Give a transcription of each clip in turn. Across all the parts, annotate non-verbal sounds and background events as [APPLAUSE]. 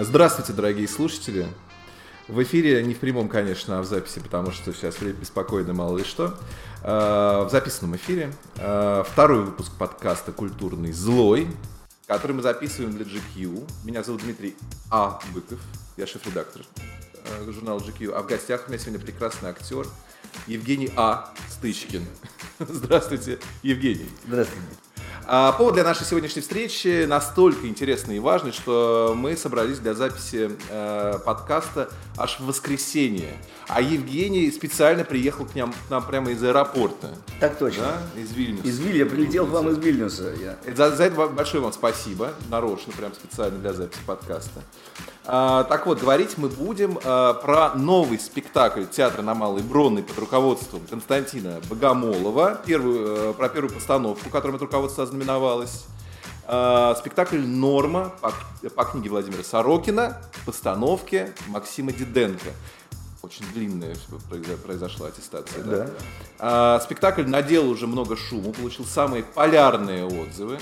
Здравствуйте, дорогие слушатели. В эфире, не в прямом, конечно, а в записи, потому что сейчас время беспокойно, мало ли что. А, в записанном эфире а, второй выпуск подкаста «Культурный злой», который мы записываем для GQ. Меня зовут Дмитрий А. Быков, я шеф-редактор а, журнала GQ. А в гостях у меня сегодня прекрасный актер Евгений А. Стычкин. [LAUGHS] Здравствуйте, Евгений. Здравствуйте. А повод для нашей сегодняшней встречи настолько интересный и важный, что мы собрались для записи э, подкаста аж в воскресенье. А Евгений специально приехал к нам, к нам прямо из аэропорта. Так точно. Да? Из Вильнюса. Из Вилья прилетел к вам из Вильнюса. Я. За, за это большое вам спасибо. Нарочно, прям специально для записи подкаста. А, так вот, говорить мы будем а, про новый спектакль театра на Малой Бронной под руководством Константина Богомолова, первую, а, про первую постановку, которым это руководство ознаменовалось. А, спектакль «Норма» по, по книге Владимира Сорокина, постановке Максима Диденко. Очень длинная произошла аттестация. Да? Да. А, спектакль надел уже много шума, получил самые полярные отзывы.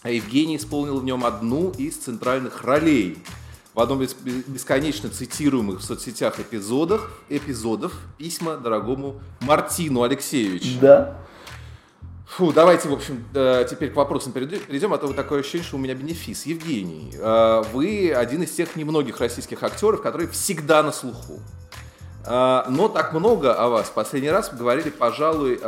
А Евгений исполнил в нем одну из центральных ролей – в одном из бесконечно цитируемых в соцсетях эпизодах, эпизодов письма дорогому Мартину Алексеевичу. Да. Фу, давайте, в общем, э, теперь к вопросам перейдем, а то такое ощущение, что у меня бенефис. Евгений, э, вы один из тех немногих российских актеров, которые всегда на слуху. Э, но так много о вас. Последний раз говорили, пожалуй,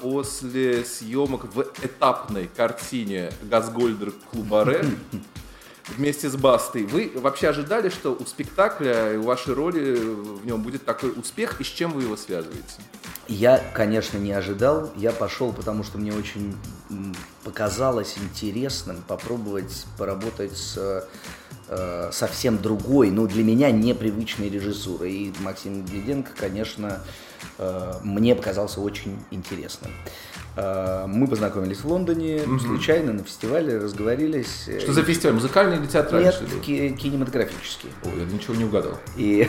после съемок в этапной картине «Газгольдер Клубаре», [LAUGHS] вместе с Бастой. Вы вообще ожидали, что у спектакля и у вашей роли в нем будет такой успех, и с чем вы его связываете? Я, конечно, не ожидал. Я пошел, потому что мне очень показалось интересным попробовать поработать с э, совсем другой, ну, для меня непривычной режиссурой. И Максим Диденко, конечно, э, мне показался очень интересным. Э, мы познакомились в Лондоне, угу. случайно на фестивале, разговорились. Что за фестиваль? Музыкальный или театральный? Нет, ки- кинематографический. Ой, я ничего не угадал. И,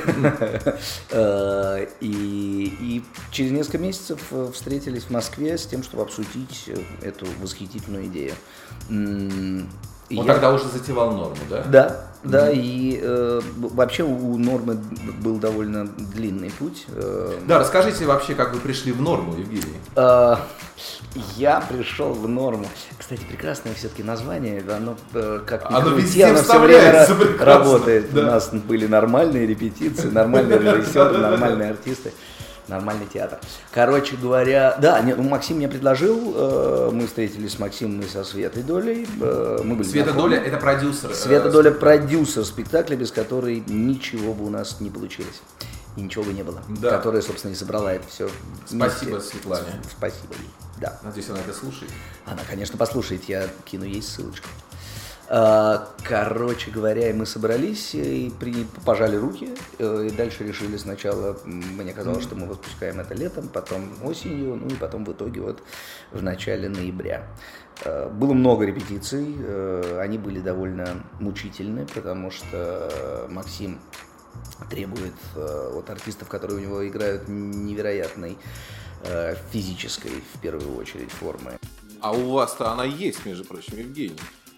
[LAUGHS] э, и, и через несколько месяцев э, встретились в Москве с тем, чтобы обсудить эту восхитительную идею. Он я... тогда уже затевал норму, да? Да, да, mm-hmm. и э, вообще у нормы был довольно длинный путь. Э, да, расскажите вообще, как вы пришли в норму, Евгений. Э, я пришел в норму. Кстати, прекрасное все-таки название, оно э, как оно везде оно все время работает. Да. У нас были нормальные репетиции, нормальные режиссеры, [LAUGHS] нормальные артисты нормальный театр. Короче говоря, да, нет, ну, Максим мне предложил, э, мы встретились с Максимом и со Светой Долей. Э, мы были Света Доля это продюсер. Э, Света Доля продюсер спектакля, без которой ничего бы у нас не получилось. И ничего бы не было. Да. Которая, собственно, и собрала это все. Спасибо, вместе. Светлане. Спасибо ей. Да. Надеюсь, она это слушает. Она, конечно, послушает. Я кину ей ссылочку. А, короче говоря, мы собрались и при, пожали руки, э, и дальше решили сначала, мне казалось, что мы выпускаем это летом, потом осенью, ну и потом в итоге вот в начале ноября. А, было много репетиций, э, они были довольно мучительны, потому что Максим требует э, от артистов, которые у него играют, невероятной физической, в первую очередь, формы. А у вас-то она есть, между прочим, Евгений.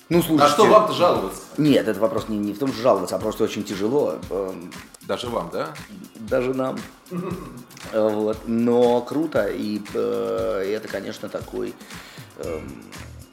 Ну, слушайте, а что вам-то жаловаться? Нет, этот вопрос не, не в том, что жаловаться, а просто очень тяжело. Эм, Даже вам, да? Даже нам. [LAUGHS] Вот. Но круто, и э, это, конечно, такой эм,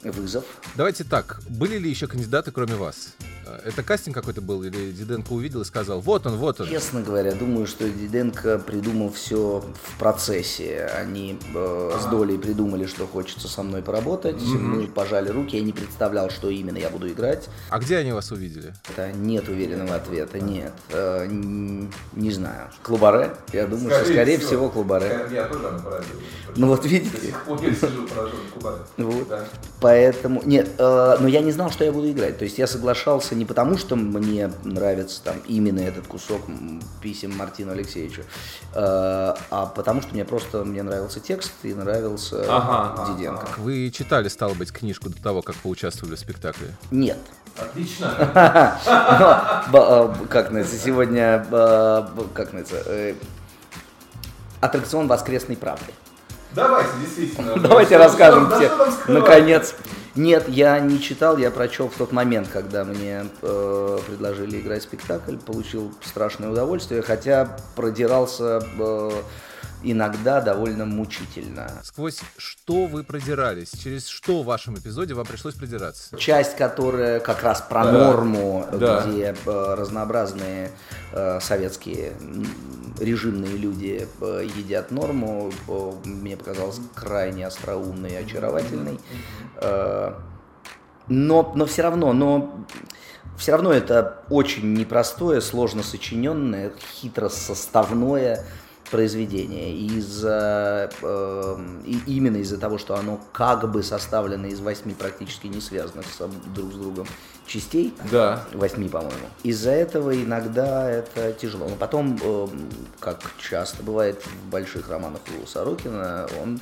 вызов. Давайте так, были ли еще кандидаты, кроме вас? Это кастинг какой-то был, или Диденко увидел и сказал, вот он, вот он? Честно говоря, думаю, что Диденко придумал все в процессе. Они э, с Долей придумали, что хочется со мной поработать. Mm-hmm. Мы пожали руки, я не представлял, что именно я буду играть. А где они вас увидели? Это нет уверенного ответа, нет. Э, не, не знаю. Клубаре? Я думаю, скорее что скорее всего, всего Клубаре. Я тоже Ну вот видите. Вот. Поэтому, нет, э, но я не знал, что я буду играть. То есть я соглашался не потому, что мне нравится там именно этот кусок писем Мартину Алексеевичу, э, а потому что мне просто мне нравился текст и нравился ага, Диденко. Ага. Вы читали, стало быть, книжку до того, как поучаствовали в спектакле? Нет. Отлично. [LAUGHS] Э, как называется, сегодня, э, как называется, аттракцион воскресной правды. Давайте, действительно. [LAUGHS] Давайте расскажем тебе, наконец, Нет, я не читал, я прочел в тот момент, когда мне э, предложили играть спектакль, получил страшное удовольствие, хотя продирался э, иногда довольно мучительно. Сквозь что вы продирались? Через что в вашем эпизоде вам пришлось продираться? Часть, которая как раз про да. норму, да. где э, разнообразные э, советские режимные люди э, едят норму, э, мне показалось крайне остроумной и очаровательной. Э, но, но все равно, но все равно это очень непростое, сложно сочиненное, хитро составное произведение. Из-за, э, именно из-за того, что оно как бы составлено из восьми практически не связанных с, друг с другом частей. Да. Восьми, по-моему. Из-за этого иногда это тяжело. Но потом, э, как часто бывает в больших романах у Сорокина, он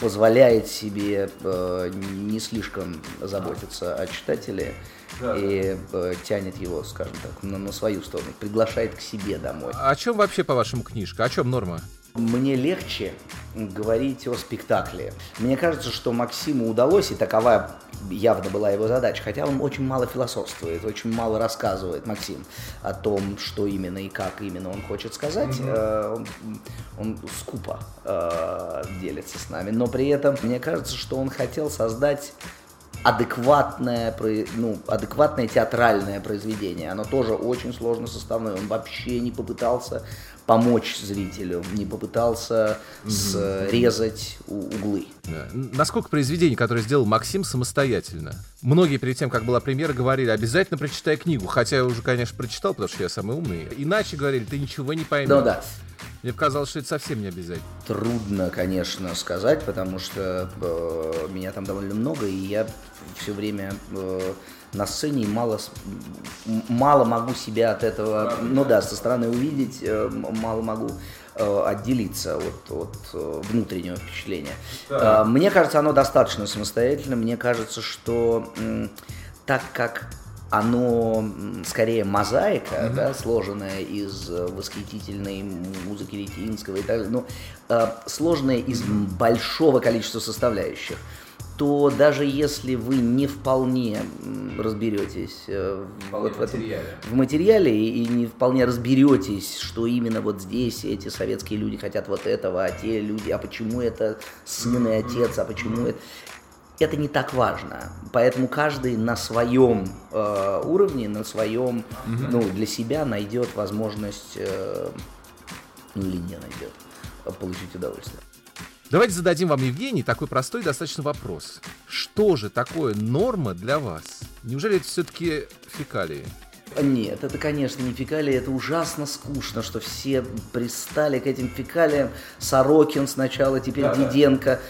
позволяет себе э, не слишком заботиться о читателе да, и э, тянет его, скажем так, на, на свою сторону, приглашает к себе домой. А о чем вообще, по-вашему, книжка? О чем норма? Мне легче говорить о спектакле. Мне кажется, что Максиму удалось, и такова явно была его задача, хотя он очень мало философствует, очень мало рассказывает, Максим, о том, что именно и как именно он хочет сказать. Mm-hmm. Он, он скупо э, делится с нами, но при этом мне кажется, что он хотел создать адекватное, ну, адекватное театральное произведение. Оно тоже очень сложно составное. Он вообще не попытался помочь зрителю, не попытался mm-hmm. срезать углы. Да. Насколько произведение, которое сделал Максим самостоятельно? Многие перед тем, как была премьера, говорили, обязательно прочитай книгу. Хотя я уже, конечно, прочитал, потому что я самый умный. Иначе говорили, ты ничего не поймешь. Ну да. Мне показалось, что это совсем не обязательно. Трудно, конечно, сказать, потому что э, меня там довольно много, и я все время э, на сцене мало, мало могу себя от этого, ну да, со стороны увидеть, э, мало могу э, отделиться от, от э, внутреннего впечатления. Да. Мне кажется, оно достаточно самостоятельно. Мне кажется, что так как оно скорее мозаика, mm-hmm. да, сложенная из восхитительной музыки Литинского и так далее, но э, сложная из большого количества составляющих то даже если вы не вполне разберетесь э, вот в, этом, в материале и не вполне разберетесь, что именно вот здесь эти советские люди хотят вот этого, а те люди, а почему это сын и отец, а почему это... Это не так важно. Поэтому каждый на своем э, уровне, на своем, ну, для себя найдет возможность, э, ну, или не найдет, получить удовольствие. Давайте зададим вам, Евгений, такой простой достаточно вопрос. Что же такое норма для вас? Неужели это все-таки фекалии? Нет, это, конечно, не фекалии, это ужасно скучно, что все пристали к этим фекалиям. Сорокин сначала, теперь да, Диденко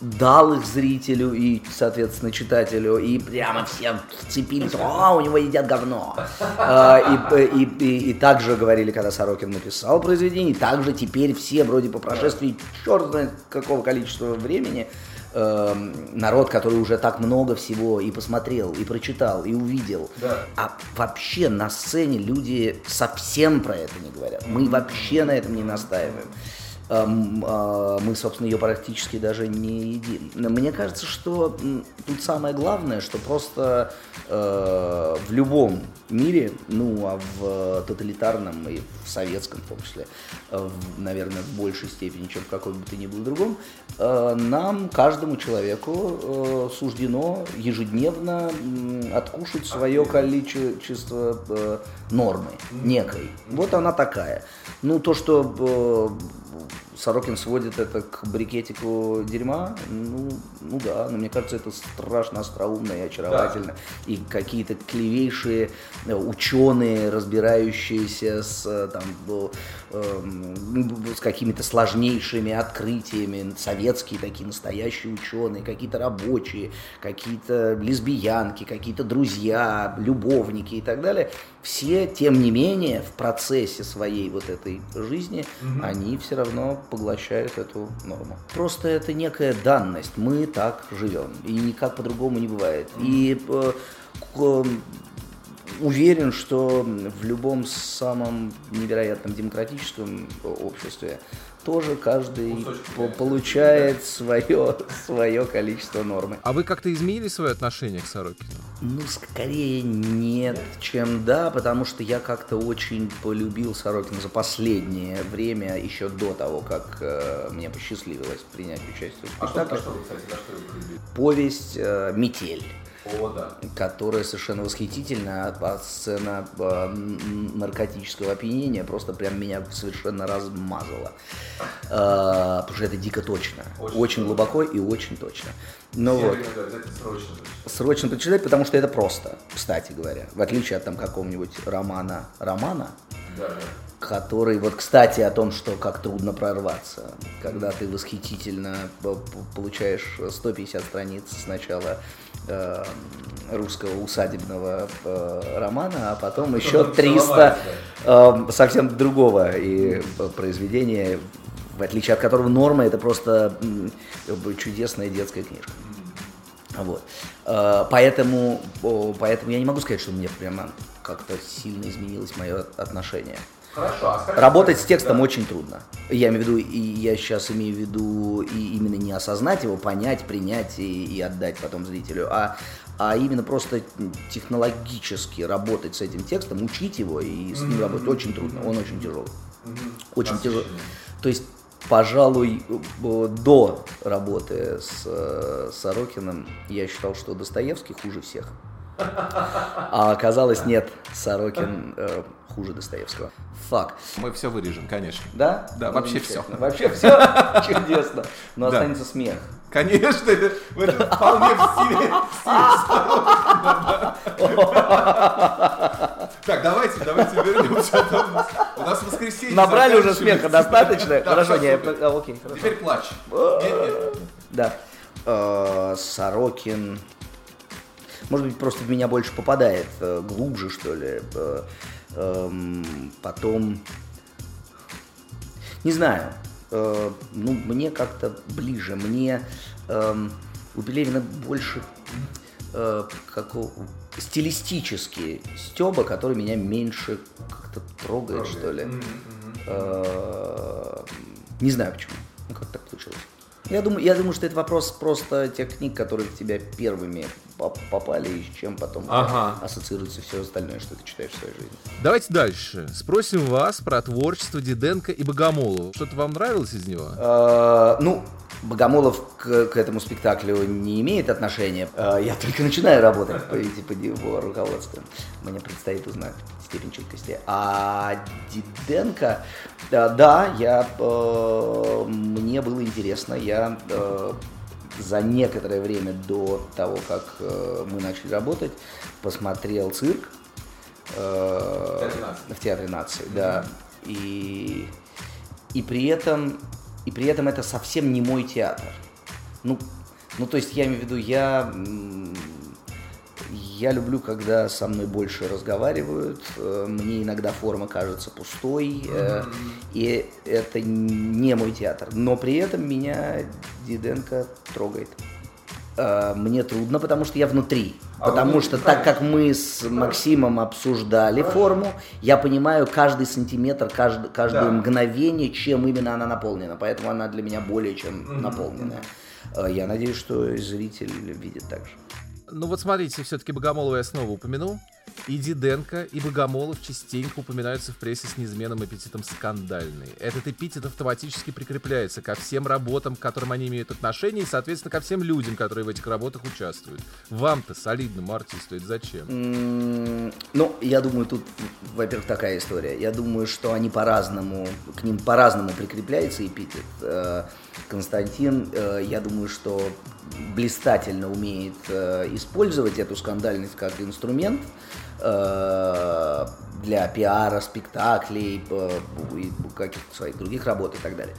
дал их зрителю и, соответственно, читателю, и прямо все вцепились, а, у него едят говно. А, и, и, и, и также говорили, когда Сорокин написал произведение, и также теперь все, вроде по прошествии черт знает какого количества времени, э, народ, который уже так много всего и посмотрел, и прочитал, и увидел. Да. А вообще на сцене люди совсем про это не говорят. Мы вообще на этом не настаиваем. А, мы, собственно, ее практически даже не едим. Мне кажется, что тут самое главное, что просто э, в любом мире, ну, а в тоталитарном и в советском в том числе, э, наверное, в большей степени, чем в каком бы то ни было другом, э, нам, каждому человеку суждено ежедневно откушать свое количество нормы некой. Вот она такая. Ну, то, что Сорокин сводит это к брикетику дерьма, ну, ну да, но мне кажется, это страшно остроумно и очаровательно. Да. И какие-то клевейшие э, ученые, разбирающиеся с, э, там, э, с какими-то сложнейшими открытиями, советские такие настоящие ученые, какие-то рабочие, какие-то лесбиянки, какие-то друзья, любовники и так далее, все, тем не менее, в процессе своей вот этой жизни, угу. они все равно поглощают эту норму. Просто это некая данность. Мы так живем. И никак по-другому не бывает. И э, уверен, что в любом самом невероятном демократическом обществе тоже каждый Кусочек, по- да. получает свое, [LAUGHS] свое количество нормы. А вы как-то изменили свое отношение к Сорокину? Ну, скорее нет, чем да, потому что я как-то очень полюбил Сорокина за последнее время, еще до того, как э, мне посчастливилось принять участие в А что, а спектакле. что вы, кстати, за что вы полюбили? Повесть э, «Метель». О, да. которая совершенно восхитительна, а сцена э, н- наркотического опьянения просто прям меня совершенно размазала. Э, потому что это дико точно. Очень Очень, глубоко и очень точно. Ну вот, срочно. срочно прочитать, потому что это просто, кстати говоря. В отличие от там какого-нибудь романа Романа, Да, да. который, вот, кстати, о том, что как трудно прорваться, когда ты восхитительно получаешь 150 страниц сначала э, русского усадебного э, романа, а потом еще Потом 300 э, совсем другого и э, произведения, в отличие от которого норма это просто чудесная детская книжка. Вот. Э, Поэтому, поэтому я не могу сказать, что мне прямо как-то сильно изменилось мое отношение. Хорошо, а скажите, Работать с текстом да. очень трудно. Я имею в виду, и я сейчас имею в виду и именно не осознать его, понять, принять и, и отдать потом зрителю, а, а именно просто технологически работать с этим текстом, учить его и с ним работать очень трудно. Он очень тяжелый. Очень тяжелый. То есть, пожалуй, до работы с э, Сорокиным я считал, что Достоевский хуже всех. А оказалось, нет, Сорокин э, хуже Достоевского. Фак. Мы все вырежем, конечно. Да? Да, Ну, вообще всё. Вообще все [LAUGHS] чудесно. Но останется смех. Конечно, это, вполне в стиле. Так, давайте, давайте вернемся. У нас- воскресенье. Набрали уже смеха достаточно? Хорошо, не, а, окей. Теперь плачь. Нет, нет. Да. Э, Сорокин. Может быть, просто в меня больше попадает, э, глубже, что ли. Э, эм, Потом. Не знаю. Э, Ну, мне как-то ближе. Мне эм, у Пелевина больше э, какого стилистически Стеба, который меня меньше как-то трогает, что ли. Э, Не знаю почему. Ну, как так получилось. Я думаю, я думаю, что это вопрос просто тех книг, которые в тебя первыми поп- попали, и с чем потом Ага. ассоциируется все остальное, что ты читаешь в своей жизни. Давайте дальше. Спросим вас про творчество Диденко и Богомолова. Что-то вам нравилось из него? Э, Ну, Богомолов к, к этому спектаклю не имеет отношения. Э, Я только начинаю работать по, по его руководству. Мне предстоит узнать степень чуткости. А Диденко, да, да, я, э, мне было интересно. Я э, за некоторое время до того, как э, мы начали работать, посмотрел цирк э, Театре нации. в Театре нации, да. И, и при этом и при этом это совсем не мой театр. Ну, ну то есть я имею в виду, я я люблю, когда со мной больше разговаривают. э, Мне иногда форма кажется пустой, э, и это не мой театр. Но при этом меня Диденко трогает. Э, Мне трудно, потому что я внутри. А потому что так как мы с Максимом обсуждали форму, я понимаю каждый сантиметр, каждое, каждое Да. мгновение, чем именно она наполнена. Поэтому она для меня более чем наполненная. Э, Я надеюсь, что зритель видит так же. Ну вот смотрите, все-таки Богомолова я снова упомянул. И Диденко, и Богомолов частенько упоминаются в прессе с неизменным эпитетом «скандальный». Этот эпитет автоматически прикрепляется ко всем работам, к которым они имеют отношение, и, соответственно, ко всем людям, которые в этих работах участвуют. Вам-то, солидному артисту, это зачем? М, Ну, я думаю, тут, во-первых, такая история. Я думаю, что они по-разному, к ним по-разному прикрепляется эпитет. Э, Константин, э, я думаю, что блистательно умеет э, использовать эту скандальность как инструмент э, для пиара, спектаклей э, и каких-то своих других работ и так далее.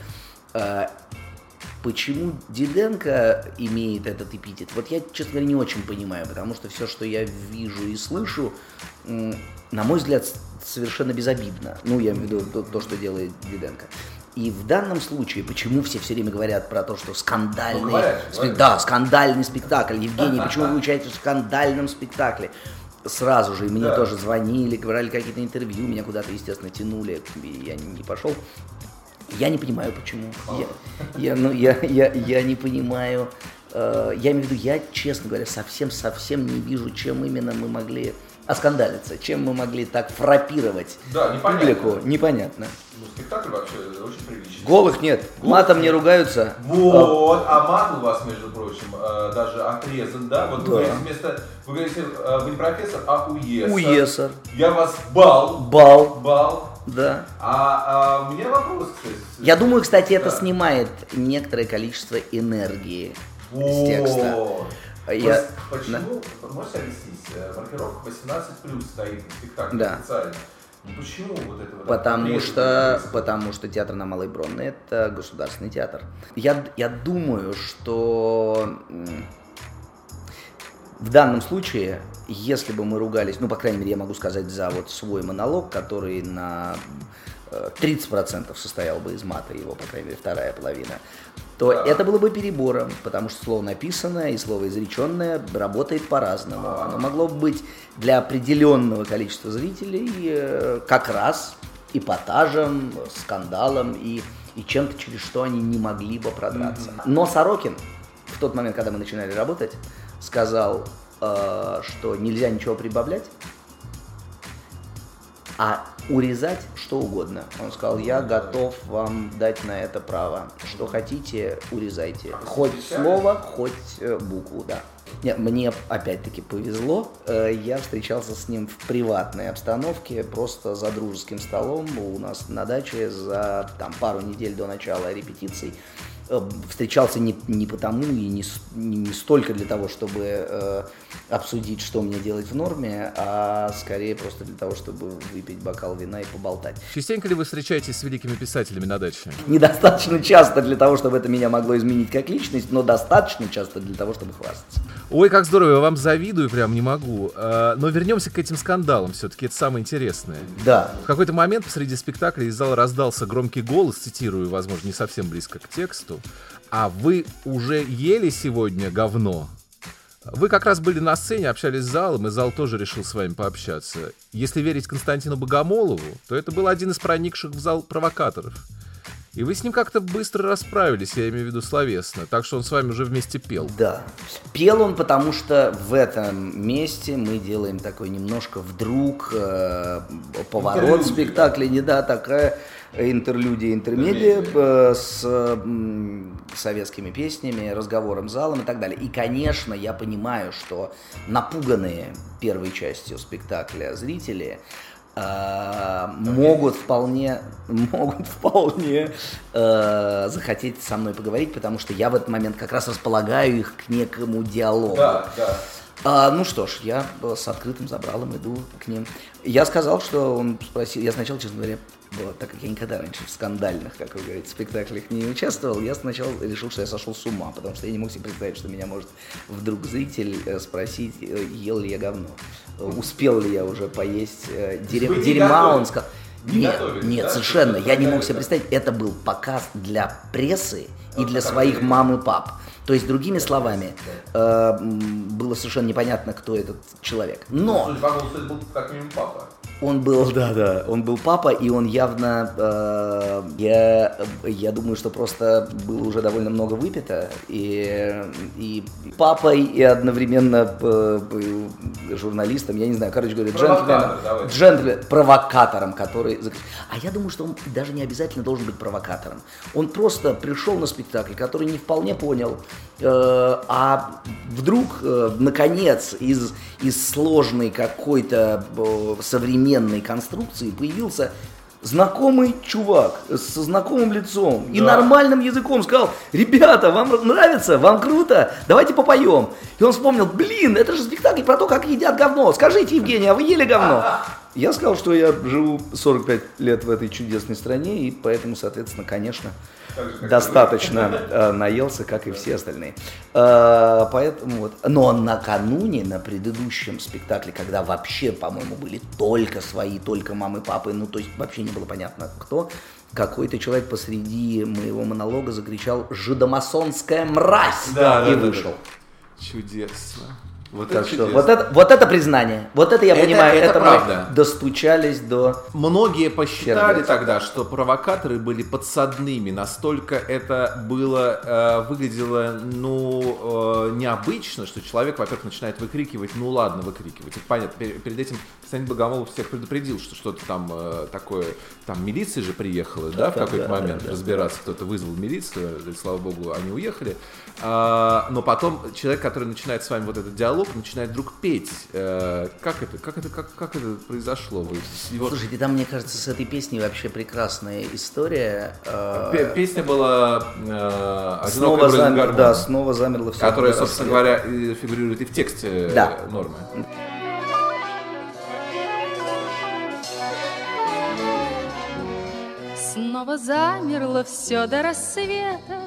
Э, Почему Диденко имеет этот эпитет? Вот я, честно говоря, не очень понимаю, потому что все, что я вижу и слышу, на мой взгляд, совершенно безобидно. Ну, я имею в виду то, то, что делает Диденко. И в данном случае, почему все все время говорят про то, что скандальный... Ну, говорят, спе- говорят. Да, скандальный спектакль. Евгений, почему вы участвуете в скандальном спектакле? Сразу же, и мне Да. тоже звонили, говорили какие-то интервью, меня куда-то, естественно, тянули, и я не, не пошел. Я не понимаю, почему. Я, я, ну, я, я, я не понимаю. Э, я имею в виду, я, честно говоря, совсем-совсем не вижу, чем именно мы могли оскандалиться, чем мы могли так фрапировать Да, непонятно. публику. Непонятно. Ну, спектакль вообще очень приличный. Голых нет, матом не ругаются. Вот, а мат у вас, между прочим, э, даже отрезан, да? Вот Да. вы говорите вместо, вы говорите, э, вы не профессор, а уесар. Уесар. Я вас бал, Бал, бал. да. А, а у меня вопрос, кстати. Я думаю, кстати, это Да. снимает некоторое количество энергии с О, текста. Я- Пос- Почему, можете объяснить, э, маркировка 18 плюс стоит на спектакле Да. официально. Ну почему вот это вот Потому что, отрезано? потому что театр на Малой Бронной это государственный театр. Я, я думаю, что в данном случае, если бы мы ругались, ну, по крайней мере, я могу сказать за вот свой монолог, который на 30% состоял бы из мата, его, по крайней мере, вторая половина, то Да. это было бы перебором, потому что слово написанное и слово изреченное работает по-разному. Оно могло бы быть для определенного количества зрителей э, как раз эпатажем, скандалом и, и чем-то, через что они не могли бы продраться. Но Сорокин в тот момент, когда мы начинали работать, сказал, э, что нельзя ничего прибавлять, а урезать что угодно. Он сказал, я готов вам дать на это право. Что хотите, урезайте. Хоть слово, хоть э, букву, да. Не, мне опять-таки повезло. Э, Я встречался с ним в приватной обстановке, просто за дружеским столом у нас на даче за там, пару недель до начала репетиций. Э, Встречался не, не потому и не, не- не столько для того, чтобы э, обсудить, что мне делать в норме, а скорее просто для того, чтобы выпить бокал вина и поболтать. Частенько ли вы встречаетесь с великими писателями на даче? Недостаточно часто для того, чтобы это меня могло изменить как личность, но достаточно часто для того, чтобы хвастаться. Ой, как здорово, я вам завидую, прям не могу. А, Но вернемся к этим скандалам, все-таки это самое интересное. Да, В какой-то момент посреди спектакля из зала раздался громкий голос, цитирую, возможно, не совсем близко к тексту. А вы уже ели сегодня говно? Вы как раз были на сцене, общались с залом, и зал тоже решил с вами пообщаться. Если верить Константину Богомолову, то это был один из проникших в зал провокаторов. И вы с ним как-то быстро расправились, я имею в виду словесно, так что он с вами уже вместе пел. да. Пел он, потому что в этом месте мы делаем такой немножко вдруг э, поворот спектакля, не да, такая интерлюдия, интермедия э, с советскими песнями, разговором с залом и так далее. И, конечно, я понимаю, что напуганные первой частью спектакля зрители э, могут вполне, могут вполне э, захотеть со мной поговорить, потому что я в этот момент как раз располагаю их к некому диалогу. Да, да. А, ну что ж, я э, с открытым забралом иду к ним. Я сказал, что он спросил, я сначала, честно говоря, было, так как я никогда раньше в скандальных, как вы говорите, спектаклях не участвовал, я сначала решил, что я сошел с ума, потому что я не мог себе представить, что меня может вдруг зритель э, спросить, э, ел ли я говно, успел ли я уже поесть не дерьма, он сказал. Не Нет, готовились, нет, да? совершенно. Я не мог себе представить. Это был показ для прессы и Вот для своих мам и пап. То есть, другими словами, э, было совершенно непонятно, кто этот человек. Но Судя по как минимум папа. Он был, да, да, он был папа, и он явно, э, я, я думаю, что просто было уже довольно много выпито, и, и папой, и одновременно э, был журналистом, я не знаю, короче говоря, джентльменом, джентльмен, провокатором, который... А я думаю, что он даже не обязательно должен быть провокатором. Он просто пришел на спектакль, который не вполне понял, э, а вдруг, э, наконец, из, из сложной какой-то э, современной конструкции появился знакомый чувак со знакомым лицом и Да. нормальным языком сказал, ребята, вам нравится, вам круто, давайте попоем. И он вспомнил, блин, это же спектакль про то, как едят говно. Скажите, Евгений, а вы ели говно? Я сказал, что я живу 45 лет в этой чудесной стране, и поэтому, соответственно, конечно, же, достаточно э, наелся, как и все остальные. Э, Поэтому вот. Но накануне, на предыдущем спектакле, когда вообще, по-моему, были только свои, только мамы, папы, ну, то есть вообще не было понятно, кто, какой-то человек посреди моего монолога закричал «Жидомасонская мразь!» Да, да, и да, вышел. Чудесно. Вот Так это что чудесно. вот это, вот это признание. Вот это я Это- понимаю, это это, мы правда. достучались до... Многие посчитали Сердец. тогда, что провокаторы были подсадными, настолько это было, э, выглядело, ну, э, необычно, что человек, во-первых, начинает выкрикивать, ну ладно, выкрикивать. Это понятно, Пер- перед этим Константин Богомолов всех предупредил, что что-то там э, такое, там милиция же приехала, да, в Да, какой-то да, момент да, да. разбираться, кто-то вызвал милицию, и, слава богу, они уехали. А, но потом человек, который начинает с вами вот этот диалог, начинает вдруг петь. Э, как это, как это, как, как это произошло? Вы его- Слушайте, там, мне кажется, с этой песней вообще прекрасная история. э, Пе- Песня была э, «Одинокая Снова, замер, гармония», да, снова замерло все. которая, собственно говоря, фигурирует и в тексте Да. нормы. Снова замерло все до рассвета,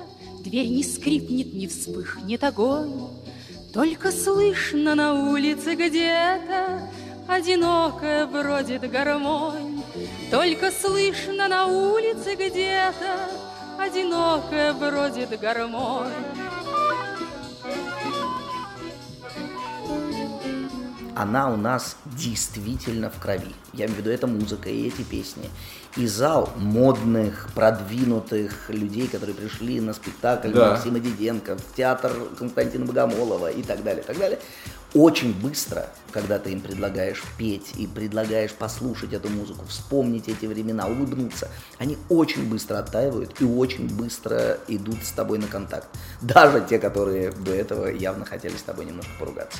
Дверь не скрипнет, не вспыхнет огонь, Только слышно на улице где-то Одинокая бродит гармонь. Только слышно на улице где-то Одинокая бродит гармонь. она у нас действительно в крови. Я имею в виду, это музыка и эти песни. И зал модных, продвинутых людей, которые пришли на спектакль Да. Максима Диденко, в театр Константина Богомолова и так далее, так далее. Очень быстро, когда ты им предлагаешь петь и предлагаешь послушать эту музыку, вспомнить эти времена, улыбнуться, они очень быстро оттаивают и очень быстро идут с тобой на контакт. Даже те, которые до этого явно хотели с тобой немножко поругаться.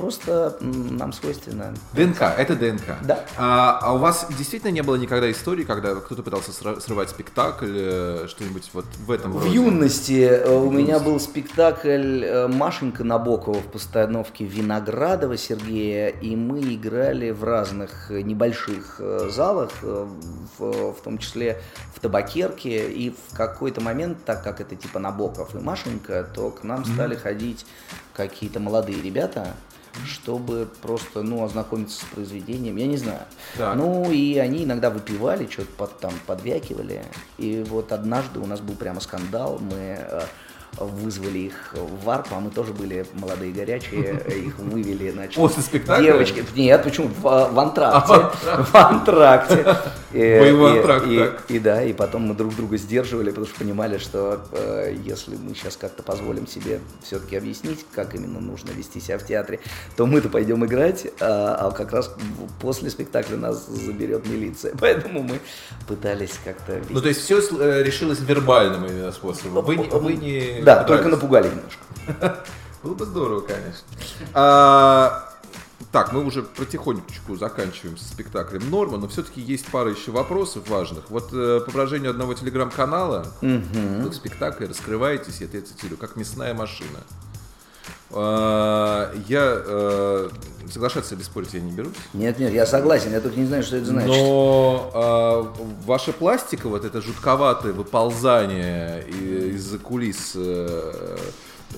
Просто нам свойственно. ДНК, это ДНК. Да. А, а у вас действительно не было никогда истории, когда кто-то пытался срывать спектакль, э, что-нибудь вот в этом В роде? юности э, у меня был спектакль э, Машенька Набокова в постановке Виноградова Сергея, и мы играли в разных небольших залах, в, в том числе в Табакерке, и в какой-то момент, так как это типа Набоков и Машенька, то к нам стали ходить какие-то молодые ребята, чтобы просто, ну, ознакомиться с произведением, я не знаю. Так. Ну, и они иногда выпивали, что-то под, там подвякивали. И вот однажды у нас был прямо скандал, мы э, вызвали их в варп, а мы тоже были молодые горячие, [LAUGHS] их вывели, значит. После спектакля? Девочки, нет, почему? В, в антракте. А, В антракте. И- [LAUGHS] Боевой и- антракт, и- так. И да, и потом мы друг друга сдерживали, потому что понимали, что э, если мы сейчас как-то позволим себе все-таки объяснить, как именно нужно вести себя в театре, то мы-то пойдем играть, а, а как раз после спектакля нас заберет милиция. [LAUGHS] Поэтому мы пытались как-то... Ну, то есть все решилось вербальным именно способом. Вы, вы не... Да, только напугали немножко. [LAUGHS] Было бы здорово, конечно. А, так, мы уже потихонечку заканчиваем со спектаклем Норма, но все-таки есть пара еще вопросов важных. Вот э, по выражению одного телеграм-канала, вы в спектакле раскрываетесь, я цитирую, как мясная машина. А, я э, соглашаться или спорить я не берусь. Нет, нет, я согласен, я только не знаю, что это значит. Но а, ваша пластика, вот это жутковатое выползание из-за кулис э,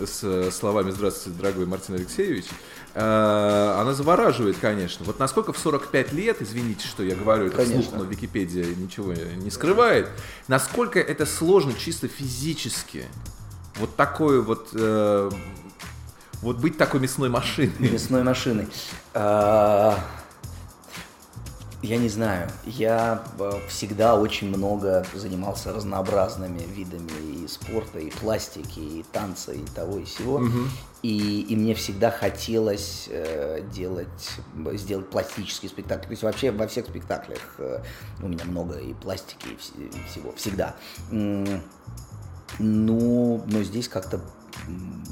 с словами «Здравствуйте, дорогой Мартин Алексеевич», э, она завораживает, конечно. Вот насколько в 45 лет, извините, что я говорю это вслух, Конечно. но Википедия ничего не скрывает, насколько это сложно чисто физически. Вот такое вот... э, вот быть такой мясной машиной. мясной машиной. А, Я не знаю. Я э, всегда очень много занимался разнообразными видами и спорта, и пластики, и танца, и того, и всего. И, и мне всегда хотелось э, делать, сделать пластический спектакль. То есть вообще во всех спектаклях э, у меня много и пластики, и вс- и всего. Всегда. Ну, но здесь как-то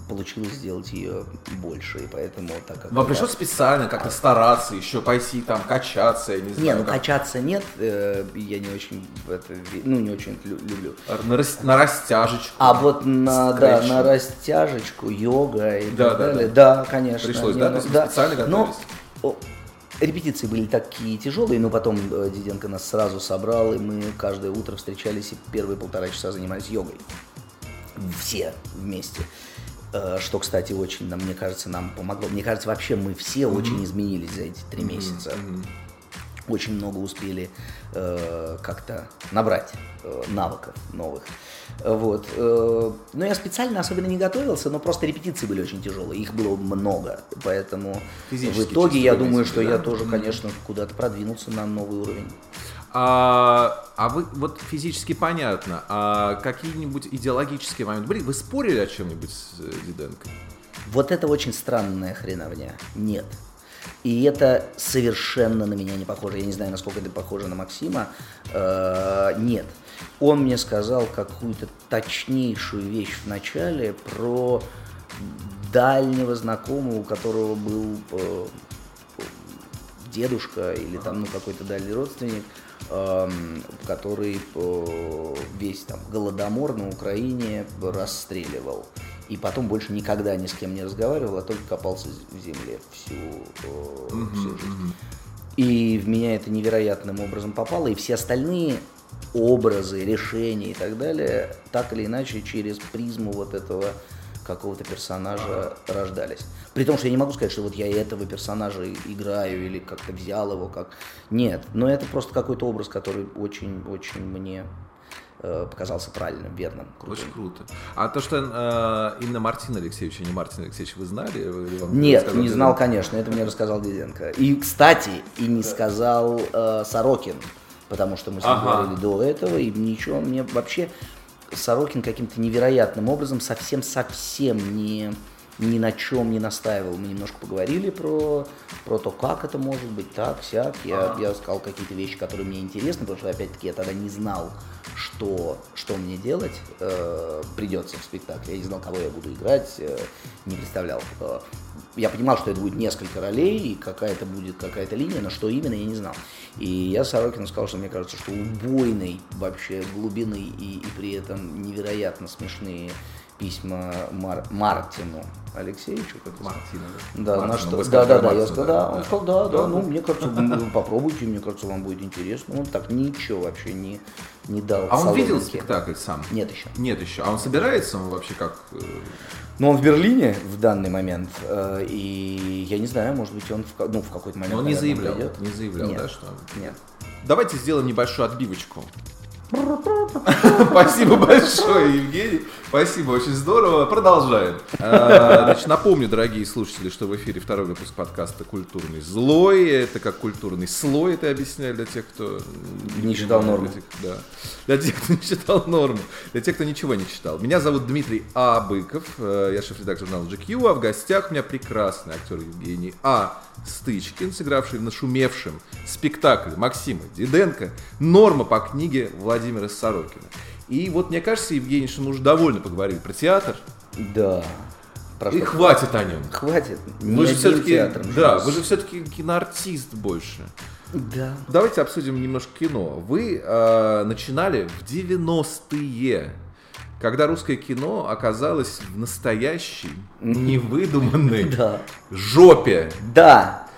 получилось сделать ее больше, и поэтому так как... Вам пришлось специально как-то стараться, еще пойти там качаться, я не знаю. Не, ну как- качаться нет, э, я не очень это, ну не очень лю- люблю. на, рас- на растяжечку. А вот на, да, на растяжечку, йога и Да, так да, далее, да, конечно. Пришлось, не, да? ну, вы специально Но готовились? о, репетиции были такие тяжелые, но потом э, Диденко нас сразу собрал, и мы каждое утро встречались и первые полтора часа занимались йогой. Все вместе. Э, Что, кстати, очень, нам, мне кажется, нам помогло. Мне кажется, вообще мы все очень изменились за эти три месяца. очень много успели э, как-то набрать э, навыков новых. Вот. Э, но я специально особенно не готовился, но просто репетиции были очень тяжелые, их было много, поэтому Физически в итоге я думаю, что виду, я да? тоже, конечно, куда-то продвинулся на новый уровень. А, а вы, вот физически понятно, а какие-нибудь идеологические моменты были? Вы спорили о чем-нибудь с э, Диденко? Вот это очень странная хреновня. Нет. И это совершенно на меня не похоже. Я не знаю, насколько это похоже на Максима. Э, Нет. Он мне сказал какую-то точнейшую вещь в начале про дальнего знакомого, у которого был э, дедушка или там ну, какой-то дальний родственник, который э, весь там голодомор на Украине расстреливал. И потом больше никогда ни с кем не разговаривал, а только копался в земле всю, э, всю жизнь. И в меня это невероятным образом попало, и все остальные образы, решения и так далее, так или иначе через призму вот этого какого-то персонажа рождались. При том, что я не могу сказать, что вот я этого персонажа играю или как-то взял его как... Нет, но это просто какой-то образ, который очень-очень мне э, показался правильным, верным, крутым. Очень круто. А то, что э, именно Мартин Алексеевич, а не Мартин Алексеевич, вы знали? Или вам Нет, не знал, конечно, это мне рассказал Диденко. И, кстати, и не сказал э, Сорокин, потому что мы с ним Ага. говорили до этого, и ничего, мне вообще Сорокин каким-то невероятным образом совсем-совсем не, ни на чем не настаивал. Мы немножко поговорили про, про то, как это может быть, так, сяк. Я, я сказал какие-то вещи, которые мне интересны, потому что, опять-таки, я тогда не знал, что, что мне делать э, придется в спектакле. Я не знал, кого я буду играть, э, не представлял. Э, я понимал, что это будет несколько ролей, и какая-то будет какая-то линия, но что именно, я не знал. И я Сорокину сказал, что мне кажется, что убойной вообще глубины и, и при этом невероятно смешные письма Мар- Мартину Алексеевичу, как это Мартину, да, Мартину, на что, да, да, да, я сказал, да, он сказал, да, да, ну, мне кажется, попробуйте, мне кажется, вам будет интересно. Он так ничего вообще не, не дал. А он видел спектакль сам? Нет еще. Нет еще. А он собирается он вообще как... э, Но он в Берлине в данный момент, э, и я не знаю, может быть, он в, ну, в какой-то момент. Но он не заявлял, не заявлял, да, что... Нет. Давайте сделаем небольшую отбивочку. [LAUGHS] Спасибо большое, Евгений. Спасибо, очень здорово. Продолжаем. [LAUGHS] А, Значит, напомню, дорогие слушатели, что в эфире второй выпуск подкаста «Культурный злой». Это как культурный слой, это объясняю для тех, кто... Не читал норму. Для тех, да. Для тех, кто не читал норму. Для тех, кто ничего не читал. Меня зовут Дмитрий А. Быков. э, Я шеф-редактор журнала GQ, а в гостях у меня прекрасный актер Евгений А. Стычкин, сыгравший в нашумевшем спектакле Максима Диденко «Норма» по книге Владимира Сорокина. И вот мне кажется, Евгений, что мы уже довольно поговорили про театр, Да. Про и хватит о нем. Хватит. Вы Ни же все-таки, да, вы же все-таки киноартист больше. Да. Давайте обсудим немножко кино. Вы э, начинали в 90-е, когда русское кино оказалось в настоящей, невыдуманной [LAUGHS] жопе. Да.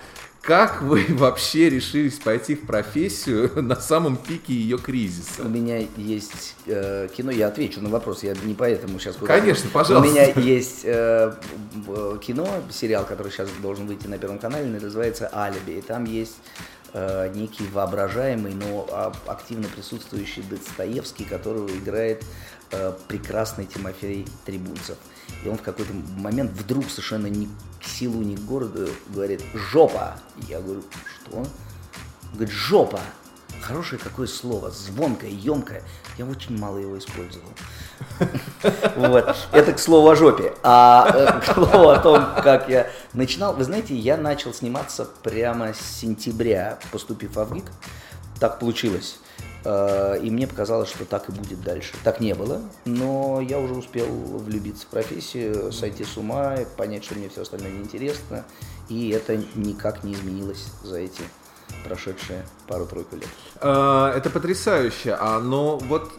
Как вы [LAUGHS] вообще решились пойти в профессию [LAUGHS] на самом пике ее У кризиса? меня есть э, кино, я отвечу на вопрос, я не поэтому сейчас... Конечно, пожалуйста. У меня [LAUGHS] есть э, кино, сериал, который сейчас должен выйти на Первом канале, называется «Алиби», и там есть э, некий воображаемый, но а- активно присутствующий Достоевский, которого играет прекрасный Тимофей Трибунцев. И он в какой-то момент вдруг совершенно ни к селу, ни к городу говорит «жопа». Я говорю «что?» Он говорит «жопа». Хорошее какое слово, звонкое, емкое. Я очень мало его использовал. [LAUGHS] Вот. Это к слову о жопе. А э, к слову о том, как я начинал. Вы знаете, я начал сниматься прямо с сентября, поступив в ВГИК. Так получилось. Э, И мне показалось, что так и будет дальше. Так не было, но я уже успел влюбиться в профессию, сойти с ума, понять, что мне все остальное неинтересно. И это никак не изменилось за эти прошедшие пару-тройку лет. Э, Это потрясающе, а, но вот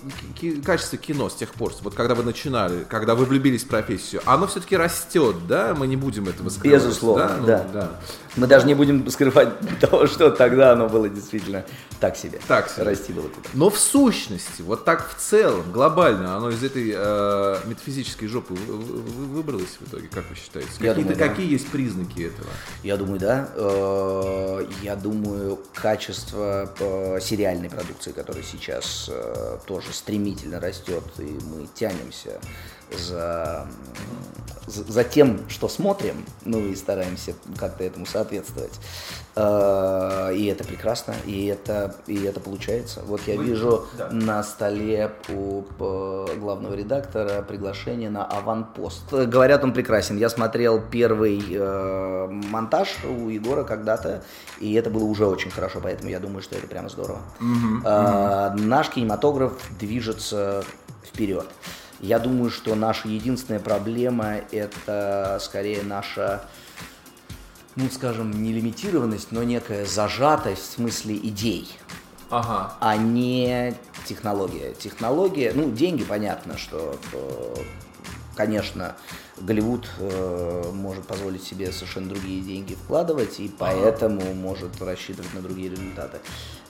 качество кино с тех пор, вот когда вы начинали, когда вы влюбились в профессию, оно все-таки растет, да? Мы не будем этого скрывать. Безусловно, Ну, да. Мы даже не будем скрывать того, что тогда оно было действительно так себе. Так себе. Расти было куда. Но в сущности, вот так в целом, глобально, оно из этой э, метафизической жопы вы- вы- вы- выбралось в итоге, как вы считаете? Я Какие-то, думаю, да. какие есть признаки этого? Я думаю, да. Э, Я думаю, качество э, сериальной продукции, которая сейчас э, тоже стремительно растет, и мы тянемся за, за тем, что смотрим, ну и стараемся как-то этому соответствовать. Э, И это прекрасно, и это, и это получается. Вот я вижу на столе у э, главного редактора приглашение на аванпост. Говорят, он прекрасен. Я смотрел первый э, монтаж у Егора когда-то, и это было уже очень хорошо, поэтому я думаю, что это прямо здорово. Э, Наш кинематограф движется вперед. Я думаю, что наша единственная проблема это скорее наша ну, скажем, не лимитированность, но некая зажатость в смысле идей, Ага. а не технология. Технология, ну, деньги, понятно, что, э, конечно, Голливуд э, может позволить себе совершенно другие деньги вкладывать, и поэтому может рассчитывать на другие результаты.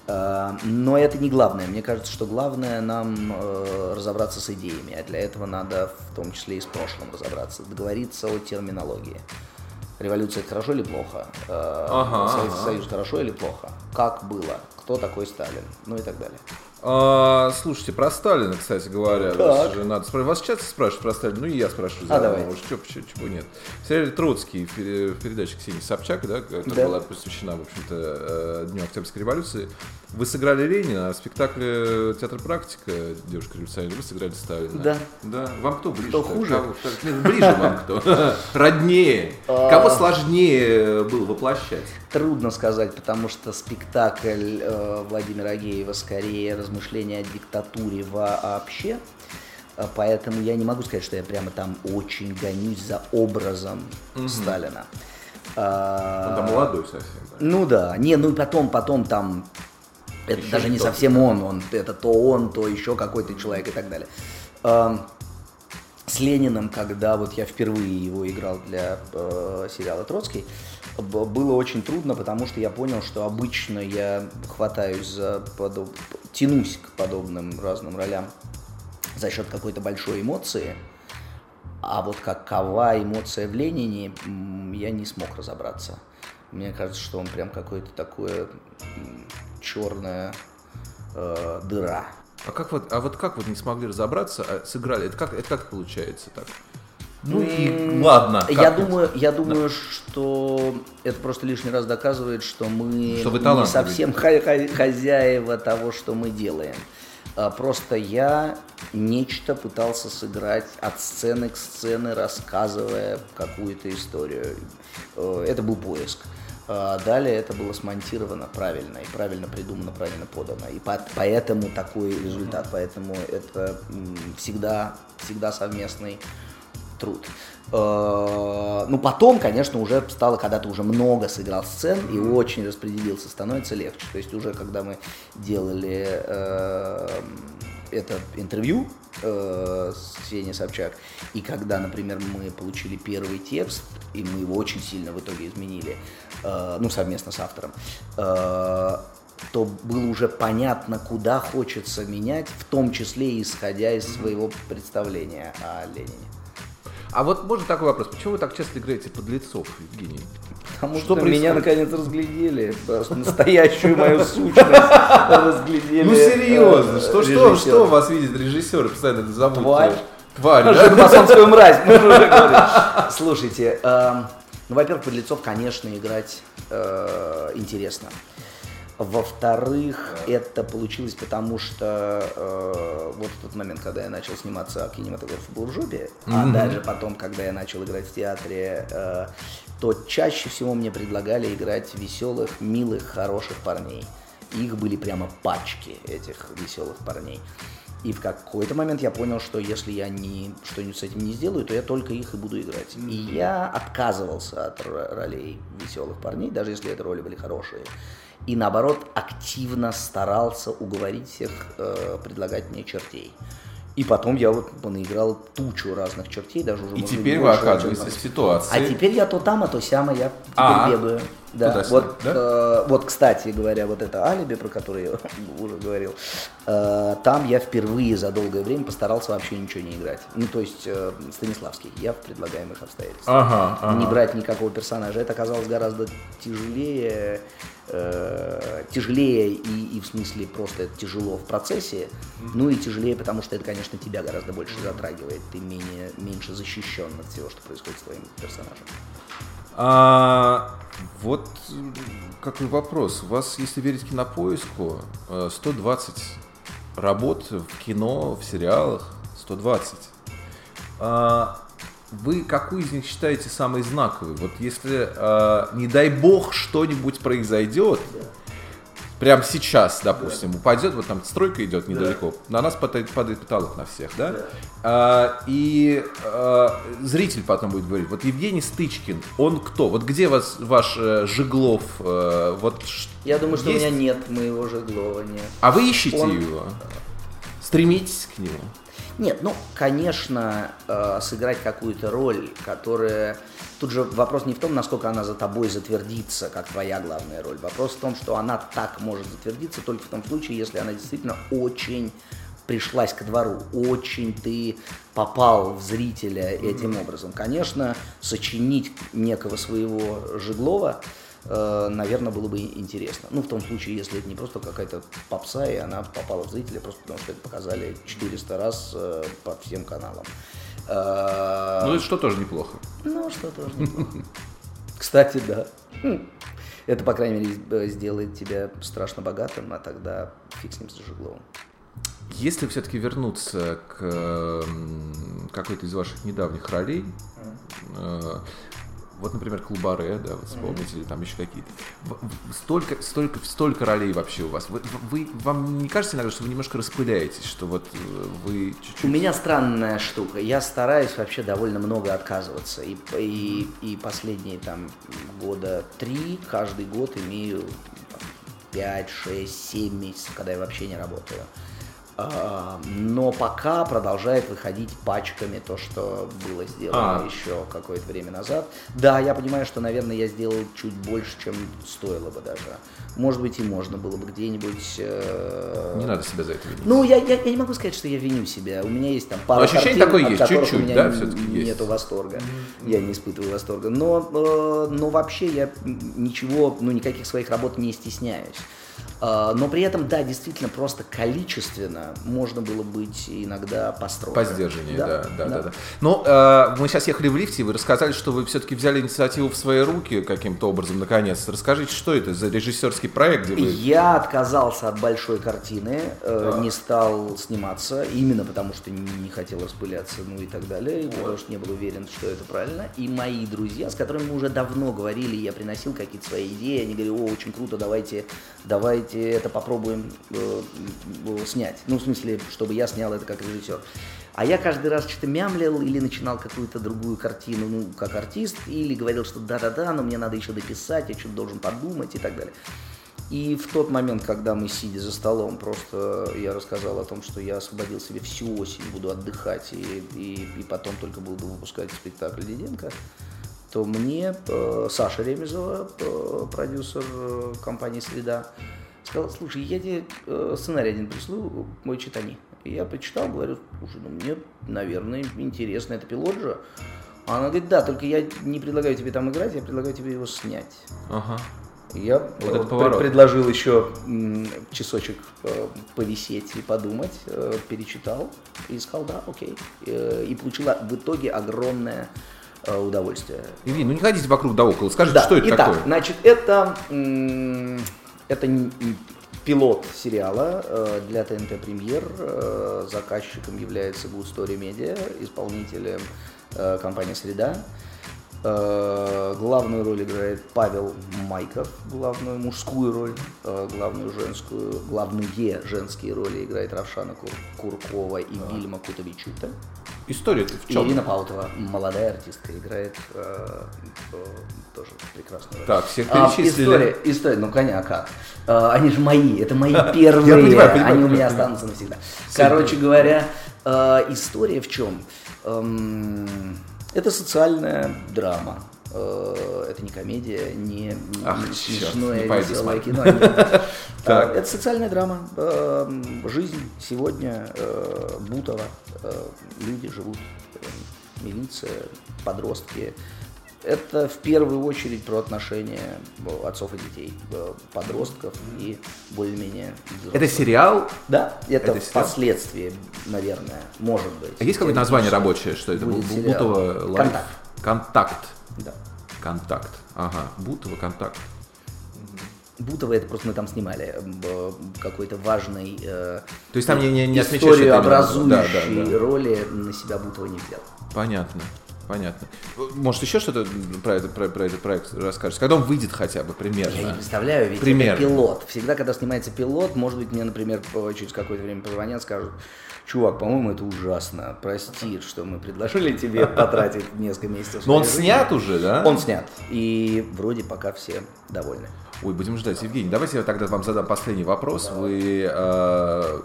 Э, Но это не главное. Мне кажется, что главное нам э, разобраться с идеями, а для этого надо в том числе и с прошлым разобраться, договориться о терминологии. Революция это хорошо или плохо? Э, Ага, Советский ага. Союз хорошо или плохо? Как было? Кто такой Сталин? Ну и так далее. А, слушайте, про Сталина, кстати говоря, Так. вас же надо спрашивать. Вас часто спрашивают про Сталина, ну и я спрашиваю. А, заодно, давай. Может, чё, почему, чего нет. В сериале «Троцкий» в передаче Ксении Собчак, да, которая Да. была посвящена, в общем-то, э, Дню Октябрьской революции, вы сыграли Ленина, а в спектакле «Театр практика» девушка-революционер, вы сыграли Сталина. Да. Да. Вам кто ближе? Кто хуже? ближе вам кто? [LAUGHS] Роднее. А. Кого сложнее было воплощать? Трудно сказать, потому что спектакль э, Владимира Агеева скорее размышления о диктатуре вообще. А Поэтому я не могу сказать, что я прямо там очень гонюсь за образом Сталина. А, Он там молодой совсем. да. Ну да, не, ну и потом, потом там, это Еще даже не совсем он, он, это то он, то еще какой-то человек и так далее. С Лениным, когда вот я впервые его играл для э, сериала Троцкий, было очень трудно, потому что я понял, что обычно я хватаюсь за подоб... тянусь к подобным разным ролям за счет какой-то большой эмоции, а вот какова эмоция в Ленине, я не смог разобраться. Мне кажется, что он прям какое-то такое черная дыра. А как вот, а вот как вот не смогли разобраться, а сыграли? Это как, это как получается так? Ну и ладно. Я это? думаю, я думаю, что это просто лишний раз доказывает, что мы Что не совсем [LAUGHS] хозяева того, что мы делаем. А Просто я нечто пытался сыграть от сцены к сцене, рассказывая какую-то историю. Э, Это был поиск. А Далее это было смонтировано правильно и правильно придумано, правильно подано. И по- поэтому такой результат. Поэтому это всегда, всегда совместный труд. Э, Ну, потом, конечно, уже стало, когда ты уже много сыграл сцен и очень распределился, становится легче. То есть уже когда мы делали э, это интервью э, с Ксенией Собчак, и когда, например, мы получили первый текст, и мы его очень сильно в итоге изменили, э, ну, совместно с автором, э, то было уже понятно, куда хочется менять, в том числе исходя из своего представления о Ленине. А вот можно такой вопрос. Почему вы так часто играете подлецов, Евгений? Потому Что что, меня наконец разглядели, просто настоящую мою сущность разглядели. Ну серьезно, что, что, что вас видит режиссеры постоянно это зовут? Тварь. Тварь, да? Масонскую мразь, можно уже. Слушайте, эм, ну, во-первых, подлецов, конечно, играть э, интересно. Во-вторых, это получилось потому, что э, вот в тот момент, когда я начал сниматься кинематограф был в жопе, а даже потом, когда я начал играть в театре, э, то чаще всего мне предлагали играть веселых, милых, хороших парней. Их были прямо пачки этих веселых парней. И в какой-то момент я понял, что если я не, что-нибудь с этим не сделаю, то я только их и буду играть. И я отказывался от ро- ролей веселых парней, даже если это роли были хорошие. И наоборот, активно старался уговорить всех э, предлагать мне чертей. И потом я вот понаиграл тучу разных чертей, даже уже И быть, теперь вы чем оказываетесь в ситуации. А теперь я то там, а то сяма, я теперь А, бегаю. Да, туда-сюда, вот, да? э, вот, кстати говоря, вот это алиби, про которое я [LAUGHS] уже говорил, э, там я впервые за долгое время постарался вообще ничего не играть. Ну, то есть э, Станиславский, я в предлагаемых обстоятельствах. Ага, ага. Не брать никакого персонажа. Это оказалось гораздо тяжелее, э, тяжелее и, и в смысле просто это тяжело в процессе, ну и тяжелее, потому что это, конечно, тебя гораздо больше затрагивает, ты менее, меньше защищен от всего, что происходит с твоим персонажем. А, вот какой вопрос. У вас, если верить кинопоиску, э, 120 работ в кино, в сериалах, 120. А, вы какую из них считаете самой знаковой? Вот если, э, не дай бог, что-нибудь произойдет, прямо сейчас, допустим, упадет, вот там стройка идет недалеко, на нас падает, падает потолок на всех, да? А, и а, зритель потом будет говорить, вот Евгений Стычкин, он кто? Вот где вас, ваш э, Жиглов? э, вот Я думаю, что есть? у меня нет моего Жеглова, нет. А вы ищете Он- его? Стремитесь к нему? Нет, ну, конечно, э, сыграть какую-то роль, которая... Тут же вопрос не в том, насколько она за тобой затвердится, как твоя главная роль. Вопрос в том, что она так может затвердиться только в том случае, если она действительно очень пришлась к двору, очень ты попал в зрителя этим образом. Конечно, сочинить некого своего Жиглова, наверное, было бы интересно. Ну, в том случае, если это не просто какая-то попса, и она попала в зрителя, просто потому что это показали 400 раз э, по всем каналам. Э, Ну, это что тоже неплохо. ну, что тоже неплохо. [LAUGHS] Кстати, да. Хм. Это, по крайней мере, э, сделает тебя страшно богатым, а тогда фиг с ним с Жигловым. Если все-таки вернуться к какой-то из ваших недавних ролей, э, вот, например, Клубаре, да, вот вспомните, или там еще какие-то. Столько, столько, столько ролей вообще у вас. Вы, вы- вам не кажется иногда, что вы немножко распыляетесь, что вот э, вы чуть-чуть... У меня странная штука. Я стараюсь вообще довольно много отказываться. И, и, и последние там года три, каждый год имею там, 5, 6, 7 месяцев, когда я вообще не работаю. А, Но пока продолжает выходить пачками то, что было сделано А. еще какое-то время назад. Да, я понимаю, что, наверное, я сделал чуть больше, чем стоило бы даже. Может быть, и можно было бы где-нибудь... э, Не надо себя за это винить. ну, я, я, я не могу сказать, что я виню себя. У меня есть там пара Но ощущение картин, такое есть, которых чуть-чуть, у меня да, всё-таки есть? нету восторга. Я не испытываю восторга. Но, э, но вообще я ничего, ну, никаких своих работ не стесняюсь. А, Но при этом, да, действительно, просто количественно можно было быть иногда построже. По сдержаннее, да, да, да. да. Ну, э, мы сейчас ехали в лифте, и вы рассказали, что вы все-таки взяли инициативу в свои руки каким-то образом, наконец. Расскажите, что это за режиссерский проект, где вы... Я отказался от большой картины, э, не стал сниматься, именно потому что не, не хотел распыляться, ну и так далее, и потому что не был уверен, что это правильно. И мои друзья, с которыми мы уже давно говорили, я приносил какие-то свои идеи, они говорили, о, очень круто, давайте, давайте это попробуем э, снять. Ну, в смысле, чтобы я снял это как режиссер. А я каждый раз что-то мямлил или начинал какую-то другую картину, ну, как артист, или говорил, что да-да-да, но мне надо еще дописать, я что-то должен подумать и так далее. И в тот момент, когда мы, сидя за столом, просто я рассказал о том, что я освободил себе всю осень, буду отдыхать и, и, и потом только буду выпускать спектакль Диденко, то мне э, Саша Ремезова, э, продюсер э, компании «Среда», сказал, слушай, я тебе э, сценарий один пришлю, мой читани. И я почитал, говорю, слушай, ну мне, наверное, интересно, это пилот же. А она говорит, да, только я не предлагаю тебе там играть, я предлагаю тебе его снять. Ага. Я Вот э, пред- предложил еще часочек э, повисеть и подумать, э, перечитал и сказал, да, окей. Э, И получила в итоге огромное э, удовольствие. Ильин, ну не ходите вокруг да около, скажите, Да, что это итак, такое? значит, это, м, это н- н- пилот сериала э, для ТНТ Премьер. Э, Заказчиком является Good Story Media, исполнителем э, компания «Среда». Главную роль играет Павел Майков, главную мужскую роль, главную женскую, главные женские роли играет Равшана Кур- Куркова и Вильма Кутовичута. История-то в чем? Ирина Паутова, молодая артистка, играет э, тоже прекрасную роль. Так, всех А, перечислили. история, история, ну коня, как? А, они же мои, это мои [LAUGHS] первые, понимаю, понимаю, они у меня останутся навсегда. Короче говоря, Э, история в чем? Эм, это социальная драма. Э, это не комедия, не Ах, не черт, смешное не пойду веселое смотреть. кино. [LAUGHS] Э, Это социальная драма. Э, Жизнь сегодня Бутова. Люди живут. Милиция, подростки. Это в первую очередь про отношения отцов и детей, подростков и более-менее Это взрослых. сериал? Да, это, Это сериал? впоследствии, наверное, может быть. А есть какое-то название рабочее, что это? Будет Бу- сериал. Бутово лайф? Контакт. Контакт. Да. Контакт. Ага. Бутово контакт. Будто это просто мы там снимали э, какой-то важный э, То есть там не, не, не отмечаешь историю именно? образующей Да, да, да. роли на себя Бутова не взял. Понятно. Понятно. Может, еще что-то про, это, про, про этот проект расскажешь? Когда он выйдет хотя бы примерно? Я не представляю, ведь Примерно. это пилот. Всегда, когда снимается пилот, может быть, мне, например, через какое-то время позвонят, скажут, чувак, по-моему, это ужасно. Прости, что мы предложили тебе [LAUGHS] потратить несколько месяцев. Но он снят жизни». уже, да? Он снят. И вроде пока все довольны. Ой, будем ждать. Евгений, давайте я тогда вам задам последний вопрос. Вы, э,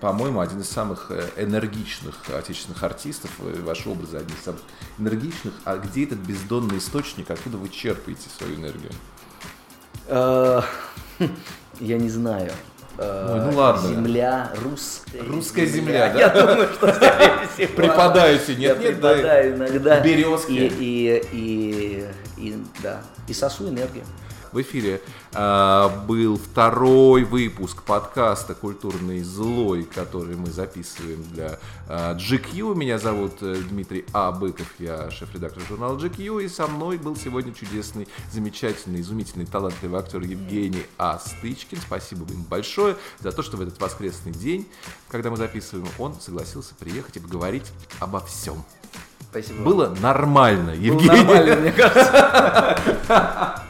по-моему, один из самых э, энергичных отечественных артистов. Вы- Ваши образы одни из самых энергичных. А где этот бездонный источник? Откуда вы черпаете свою энергию? Э, [LAUGHS] Я не знаю. Э, Ой, ну ладно. Земля, русская. Русская земля, [LAUGHS] да? Я думаю, что скорее [LAUGHS] всего. Припадаете, нет, нет, да? иногда. Березки. И, и, и, и, да. И сосу энергию. В эфире э, был второй выпуск подкаста «Культурный злой», который мы записываем для э, GQ. Меня зовут э, Дмитрий А. Быков, я шеф-редактор журнала GQ, и со мной был сегодня чудесный, замечательный, изумительный, талантливый актер Евгений А. Стычкин. Спасибо ему большое за то, что в этот воскресный день, когда мы записываем, он согласился приехать и поговорить обо всем. Спасибо. Было нормально, Было Евгений. нормально, мне кажется. [LAUGHS]